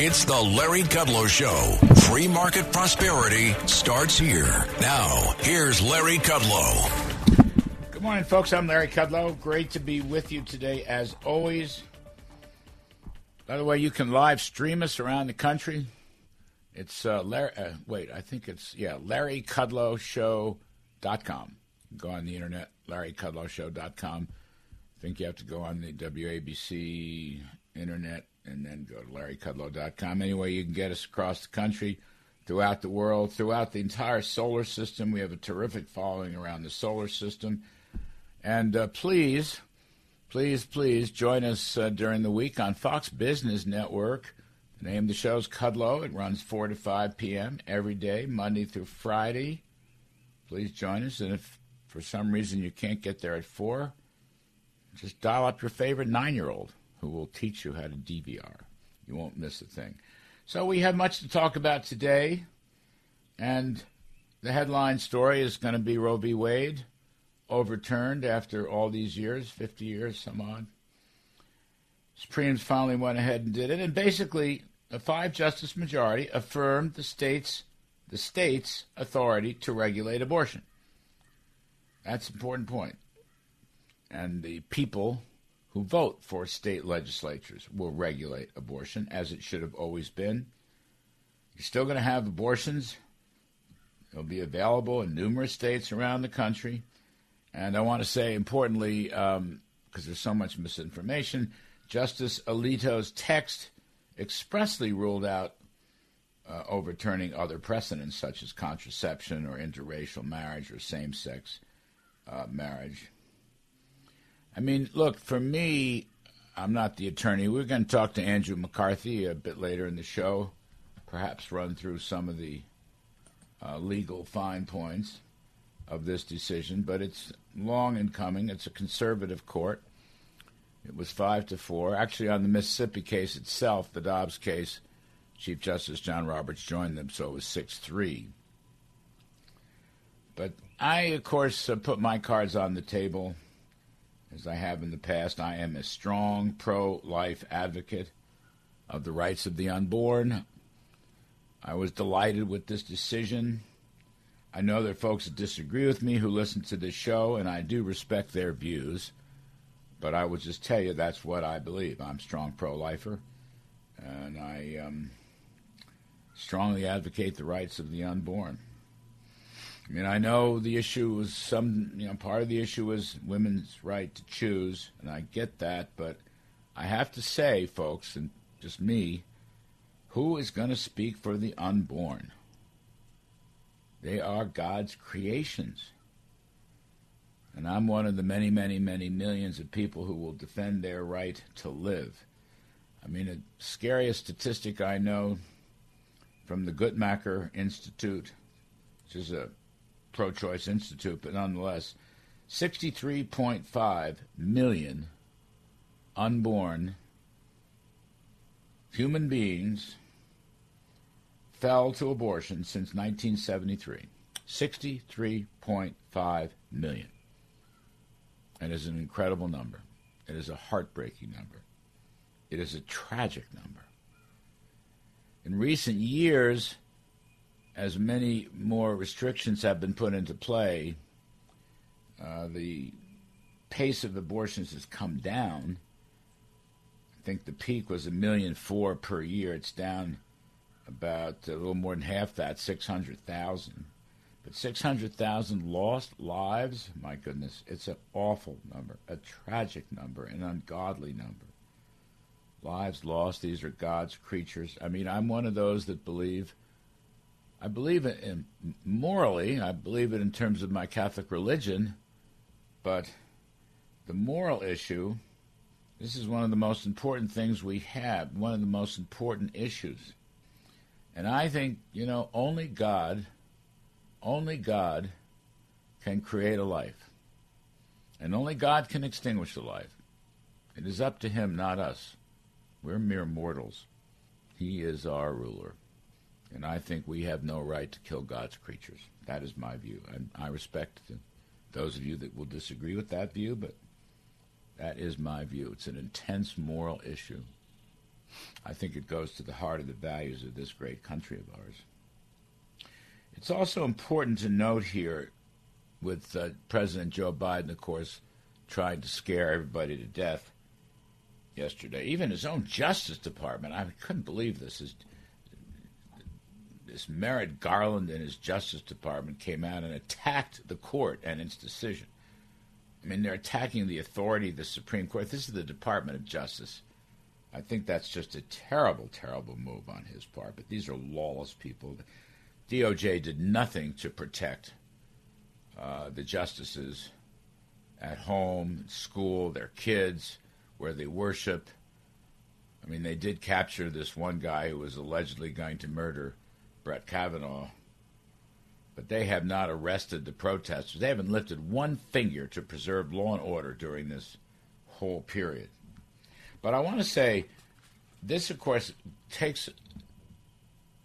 It's the Larry Kudlow Show. Free market prosperity starts here. Now, here's Larry Kudlow. Good morning, folks. I'm Larry Kudlow. Great to be with you today, as always. By the way, you can live stream us around the country. It's uh, Larry. Uh, wait, I think it's yeah, LarryKudlowShow.com. Go on the internet, LarryKudlowShow.com. I think you have to go on the WABC internet and then go to larrykudlow.com. Anyway, you can get us across the country, throughout the world, throughout the entire solar system. We have a terrific following around the solar system. And uh, please, please, please join us uh, during the week on Fox Business Network. The name of the show is Kudlow. It runs 4 to 5 p.m. every day, Monday through Friday. Please join us. And if for some reason you can't get there at 4, just dial up your favorite nine year old who will teach you how to DVR. You won't miss a thing. So we have much to talk about today, and the headline story is going to be Roe v. Wade overturned after all these years, 50 years, some odd. Supremes finally went ahead and did it, and basically a five-justice majority affirmed the state's the state's authority to regulate abortion. That's an important point. And the people who vote for state legislatures will regulate abortion as it should have always been. You're still going to have abortions. They'll be available in numerous states around the country. And I want to say, importantly, because um, there's so much misinformation, Justice Alito's text expressly ruled out uh, overturning other precedents such as contraception or interracial marriage or same sex uh, marriage. I mean, look, for me, I'm not the attorney. We're going to talk to Andrew McCarthy a bit later in the show, perhaps run through some of the uh, legal fine points of this decision, but it's long in coming. It's a conservative court. It was five to four. Actually, on the Mississippi case itself, the Dobbs case, Chief Justice John Roberts joined them, so it was six three. But I, of course, uh, put my cards on the table as I have in the past. I am a strong pro life advocate of the rights of the unborn. I was delighted with this decision. I know there are folks that disagree with me who listen to this show, and I do respect their views. But I will just tell you that's what I believe. I'm a strong pro lifer, and I um, strongly advocate the rights of the unborn. I mean, I know the issue was some, you know, part of the issue is women's right to choose, and I get that, but I have to say, folks, and just me, who is going to speak for the unborn? They are God's creations. And I'm one of the many, many, many millions of people who will defend their right to live. I mean, the scariest statistic I know from the Guttmacher Institute, which is a pro choice institute, but nonetheless, 63.5 million unborn human beings fell to abortion since 1973. 63.5 million. It is an incredible number. It is a heartbreaking number. It is a tragic number. In recent years, as many more restrictions have been put into play, uh, the pace of abortions has come down. I think the peak was a million four per year. It's down about a little more than half that, 600,000. But 600,000 lost lives, my goodness, it's an awful number, a tragic number, an ungodly number. Lives lost, these are God's creatures. I mean, I'm one of those that believe I believe it in morally, I believe it in terms of my Catholic religion, but the moral issue, this is one of the most important things we have, one of the most important issues. And I think, you know, only God, only God can create a life. And only God can extinguish a life. It is up to Him, not us. We're mere mortals. He is our ruler. And I think we have no right to kill God's creatures. That is my view. And I respect those of you that will disagree with that view, but that is my view. It's an intense moral issue. I think it goes to the heart of the values of this great country of ours. It's also important to note here, with uh, President Joe Biden, of course, trying to scare everybody to death yesterday. Even his own Justice Department, I couldn't believe this. His, this Merrick Garland and his Justice Department came out and attacked the court and its decision. I mean, they're attacking the authority of the Supreme Court. This is the Department of Justice. I think that's just a terrible, terrible move on his part. But these are lawless people. The DOJ did nothing to protect uh, the justices at home, school, their kids, where they worship. I mean, they did capture this one guy who was allegedly going to murder Brett Kavanaugh, but they have not arrested the protesters. They haven't lifted one finger to preserve law and order during this whole period. But I want to say this, of course, takes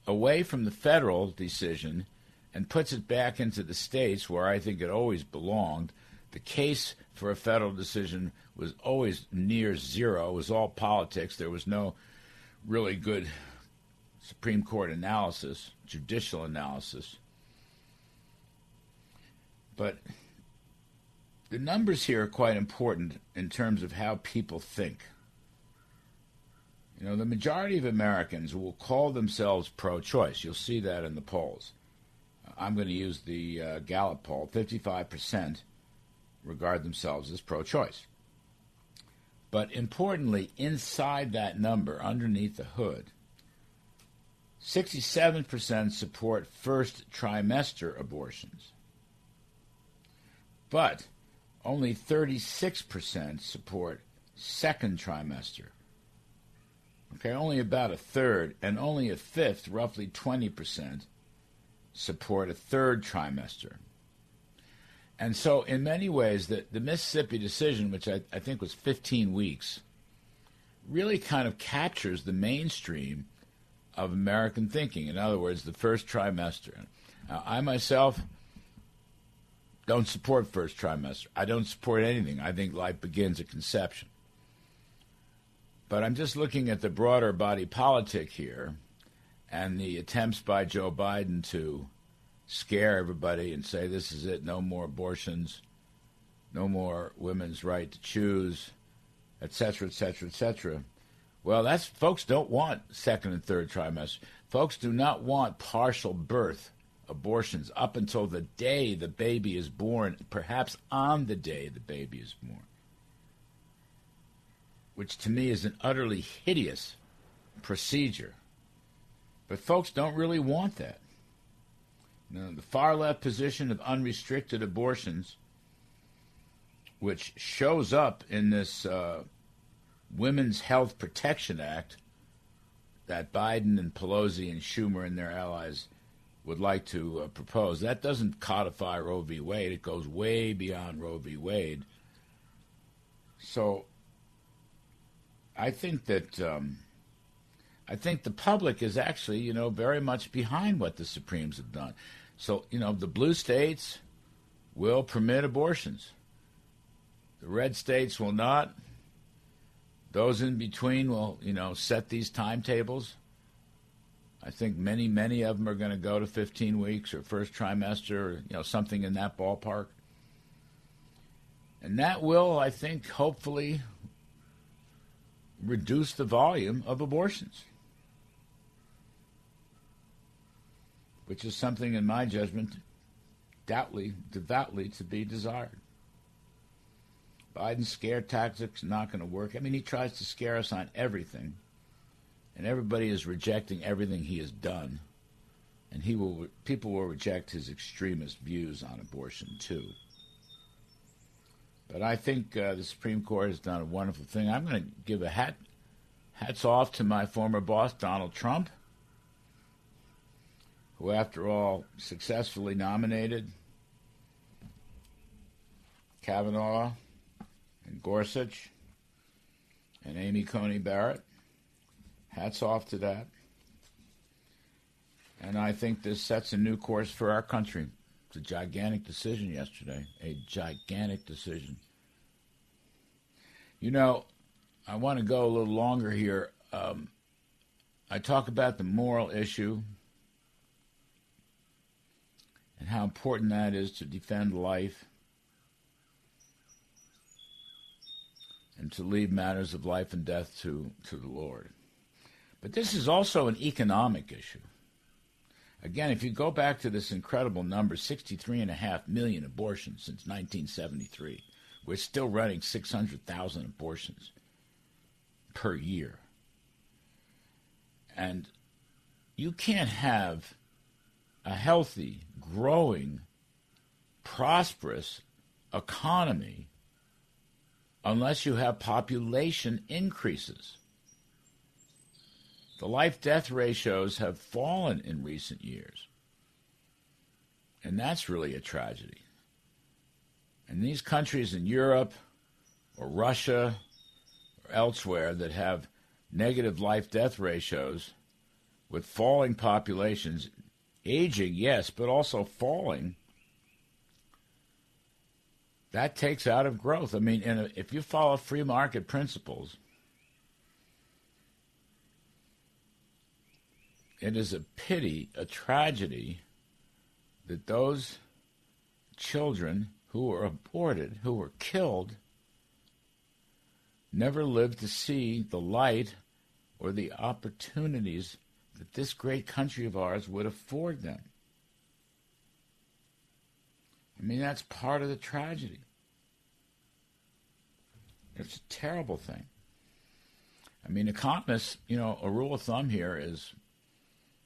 away from the federal decision and puts it back into the states where I think it always belonged. The case for a federal decision was always near zero. It was all politics. There was no really good Supreme Court analysis, judicial analysis. But the numbers here are quite important in terms of how people think. You know, the majority of Americans will call themselves pro choice. You'll see that in the polls. I'm going to use the uh, Gallup poll 55% regard themselves as pro choice. But importantly, inside that number, underneath the hood, 67% support first trimester abortions. But only 36% support second trimester. Okay, only about a third, and only a fifth, roughly 20%, support a third trimester. And so, in many ways, the, the Mississippi decision, which I, I think was 15 weeks, really kind of captures the mainstream of American thinking. In other words, the first trimester. Now, I myself don't support first trimester. I don't support anything. I think life begins at conception. But I'm just looking at the broader body politic here and the attempts by Joe Biden to scare everybody and say this is it, no more abortions, no more women's right to choose, etc., etc., etc. Well, that's folks don't want second and third trimester. Folks do not want partial birth abortions up until the day the baby is born, perhaps on the day the baby is born which to me is an utterly hideous procedure. But folks don't really want that. The far left position of unrestricted abortions, which shows up in this uh, Women's Health Protection Act that Biden and Pelosi and Schumer and their allies would like to uh, propose, that doesn't codify Roe v. Wade. It goes way beyond Roe v. Wade. So I think that um, I think the public is actually, you know, very much behind what the Supremes have done. So, you know, the blue states will permit abortions. The red states will not. Those in between will, you know, set these timetables. I think many, many of them are going to go to 15 weeks or first trimester or, you know, something in that ballpark. And that will, I think, hopefully reduce the volume of abortions, which is something, in my judgment, doubtly, devoutly to be desired. Biden's scare tactics not going to work. I mean, he tries to scare us on everything, and everybody is rejecting everything he has done, and he will. People will reject his extremist views on abortion too. But I think uh, the Supreme Court has done a wonderful thing. I'm going to give a hat hats off to my former boss, Donald Trump, who, after all, successfully nominated Kavanaugh and Gorsuch and Amy Coney Barrett. Hats off to that. And I think this sets a new course for our country. It's a gigantic decision yesterday, a gigantic decision. You know, I want to go a little longer here um, I talk about the moral issue and how important that is to defend life to leave matters of life and death to, to the Lord. But this is also an economic issue. Again, if you go back to this incredible number 63.5 million abortions since 1973, we're still running 600,000 abortions per year. And you can't have a healthy, growing, prosperous economy unless you have population increases. The life death ratios have fallen in recent years. And that's really a tragedy. And these countries in Europe or Russia or elsewhere that have negative life death ratios with falling populations, aging, yes, but also falling, that takes out of growth. I mean, if you follow free market principles, it is a pity, a tragedy that those children who were aborted, who were killed, never lived to see the light or the opportunities that this great country of ours would afford them. I mean, that's part of the tragedy. It's a terrible thing. I mean, economists, you know, a rule of thumb here is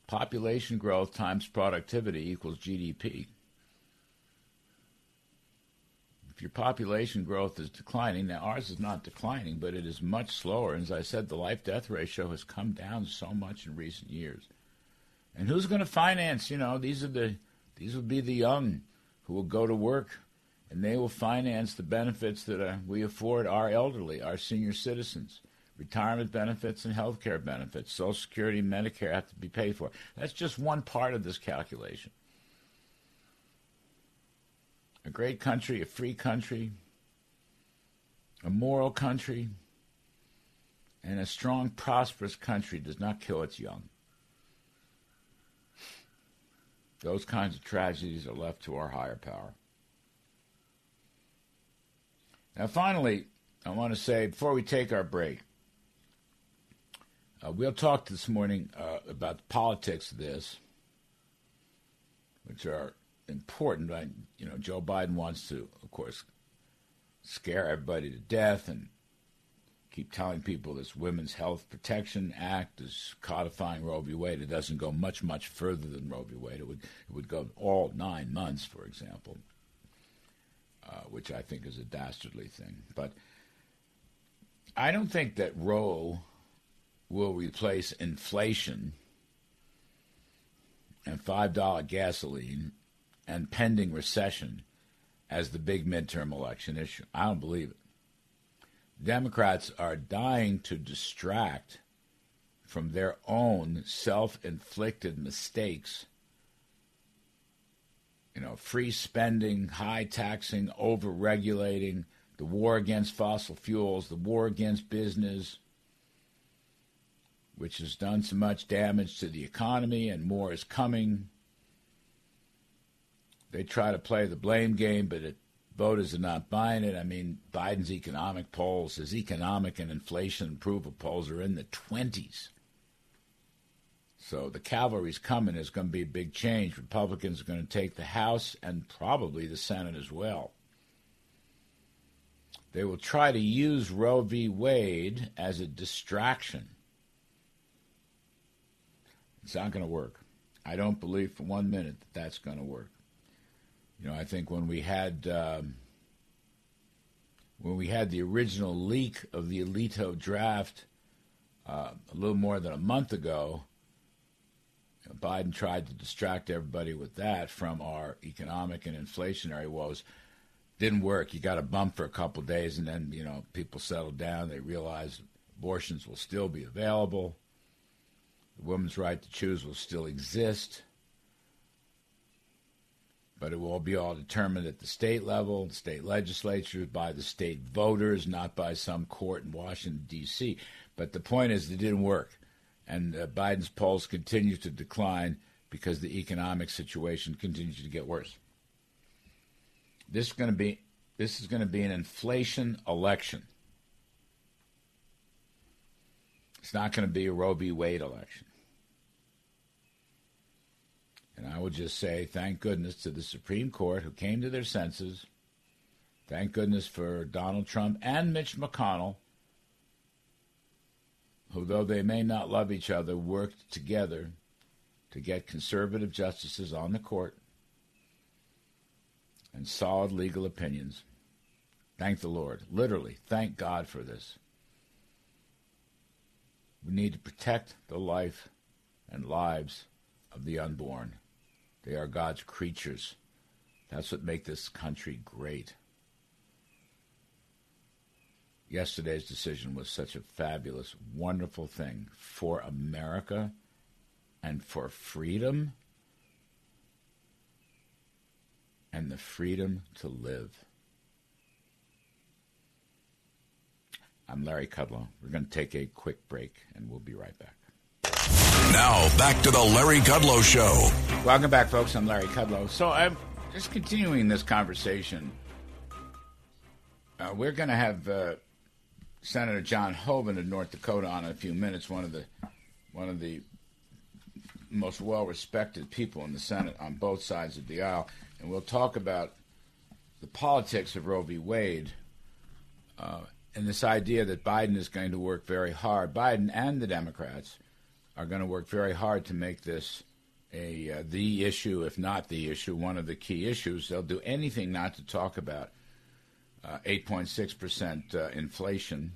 population growth times productivity equals GDP. If your population growth is declining, now ours is not declining, but it is much slower. And as I said, the life death ratio has come down so much in recent years. And who's going to finance? You know, these are the these will be the young who will go to work and they will finance the benefits that uh, we afford our elderly, our senior citizens. Retirement benefits and health care benefits, Social Security and Medicare have to be paid for. That's just one part of this calculation. A great country, a free country, a moral country, and a strong, prosperous country does not kill its young. Those kinds of tragedies are left to our higher power. Now, finally, I want to say before we take our break, uh, we'll talk this morning uh, about the politics of this, which are important. Right? You know, Joe Biden wants to, of course, scare everybody to death and keep telling people this Women's Health Protection Act is codifying Roe v. Wade. It doesn't go much, much further than Roe v. Wade. It would it would go all nine months, for example, uh, which I think is a dastardly thing. But I don't think that Roe will replace inflation and $5 gasoline and pending recession as the big midterm election issue. I don't believe it. Democrats are dying to distract from their own self inflicted mistakes. You know, free spending, high taxing, over regulating, the war against fossil fuels, the war against business, which has done so much damage to the economy, and more is coming. They try to play the blame game, but it, voters are not buying it. I mean, Biden's economic polls, his economic and inflation approval polls are in the 20s. So the cavalry's coming. There's going to be a big change. Republicans are going to take the House and probably the Senate as well. They will try to use Roe v. Wade as a distraction it's not going to work. I don't believe for one minute that that's going to work. You know, I think when we had um, when we had the original leak of the Alito draft uh, a little more than a month ago, you know, Biden tried to distract everybody with that from our economic and inflationary woes. Didn't work. You got a bump for a couple days, and then you know people settled down. They realized abortions will still be available the woman's right to choose will still exist. But it will be all determined at the state level, the state legislatures, by the state voters, not by some court in Washington, D.C. But the point is, it didn't work. And uh, Biden's polls continue to decline because the economic situation continues to get worse. This is going to be this is going to be an inflation election. It's not going to be a Roe v. Wade election. And I would just say thank goodness to the Supreme Court who came to their senses. Thank goodness for Donald Trump and Mitch McConnell, who, though they may not love each other, worked together to get conservative justices on the court and solid legal opinions. Thank the Lord. Literally, thank God for this. We need to protect the life and lives of the unborn. They are God's creatures. That's what makes this country great. Yesterday's decision was such a fabulous, wonderful thing for America and for freedom and the freedom to live. I'm Larry Kudlow. We're going to take a quick break and we'll be right back. Now, back to the Larry Kudlow Show. Welcome back, folks. I'm Larry Kudlow. So, I'm just continuing this conversation. Uh, we're going to have uh, Senator John Hoeven of North Dakota on in a few minutes. One of the one of the most well-respected people in the Senate on both sides of the aisle, and we'll talk about the politics of Roe v. Wade uh, and this idea that Biden is going to work very hard. Biden and the Democrats are going to work very hard to make this a uh, the issue, if not the issue, one of the key issues. They'll do anything not to talk about uh, 8.6 percent uh, inflation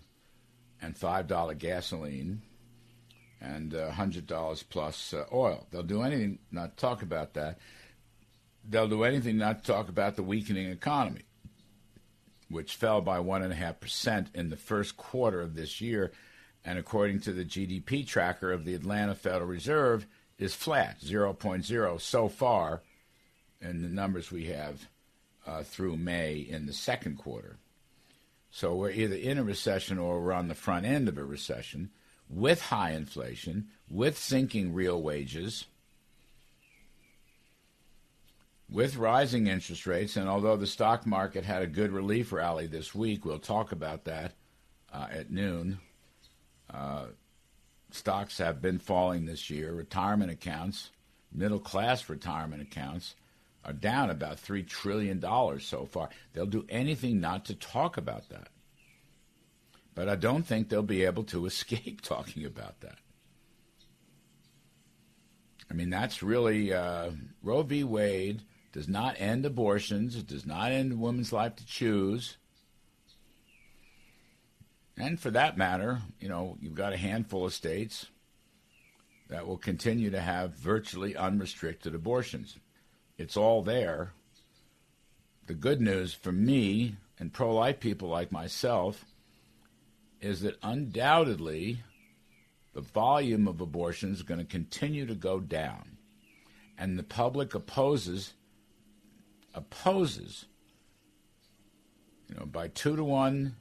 and five dollar gasoline and uh, hundred dollars plus uh, oil. They'll do anything not to talk about that. They'll do anything not to talk about the weakening economy, which fell by one and a half percent in the first quarter of this year and according to the GDP tracker of the Atlanta Federal Reserve, is flat, 0.0 so far in the numbers we have uh, through May in the second quarter. So we're either in a recession or we're on the front end of a recession with high inflation, with sinking real wages, with rising interest rates. And although the stock market had a good relief rally this week, we'll talk about that uh, at noon. Uh, stocks have been falling this year. Retirement accounts, middle class retirement accounts, are down about $3 trillion so far. They'll do anything not to talk about that. But I don't think they'll be able to escape talking about that. I mean, that's really uh, Roe v. Wade does not end abortions. It does not end a woman's life to choose. And for that matter, you know, you've got a handful of states that will continue to have virtually unrestricted abortions. It's all there. The good news for me and pro life people like myself is that undoubtedly the volume of abortions is going to continue to go down. And the public opposes opposes you know by two to one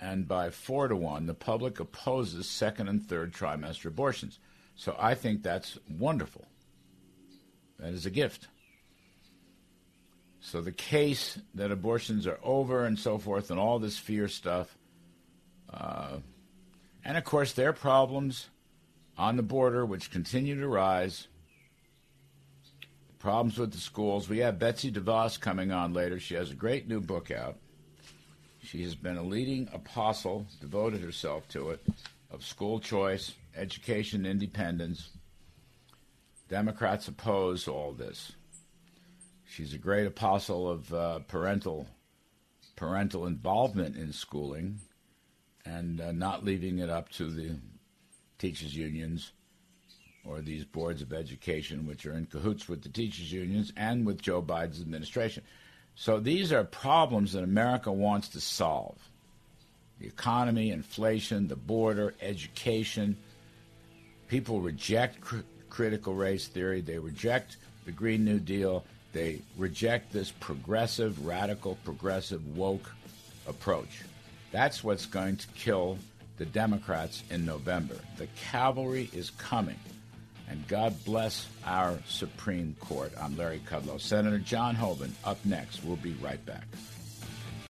and by four to one, the public opposes second and third trimester abortions. So I think that's wonderful. That is a gift. So the case that abortions are over and so forth, and all this fear stuff, uh, and of course their problems on the border, which continue to rise. Problems with the schools. We have Betsy DeVos coming on later. She has a great new book out. She has been a leading apostle, devoted herself to it, of school choice, education independence. Democrats oppose all this. She's a great apostle of uh, parental parental involvement in schooling and uh, not leaving it up to the teachers unions or these boards of education, which are in cahoots with the teachers unions and with Joe Biden's administration. So these are problems that America wants to solve the economy, inflation, the border, education. People reject cr- critical race theory, they reject the Green New Deal, They reject this progressive, radical, progressive, woke approach. That's what's going to kill the Democrats in November. The cavalry is coming. And God bless our Supreme Court. I'm Larry Kudlow. Senator John Hoeven up next. We'll be right back.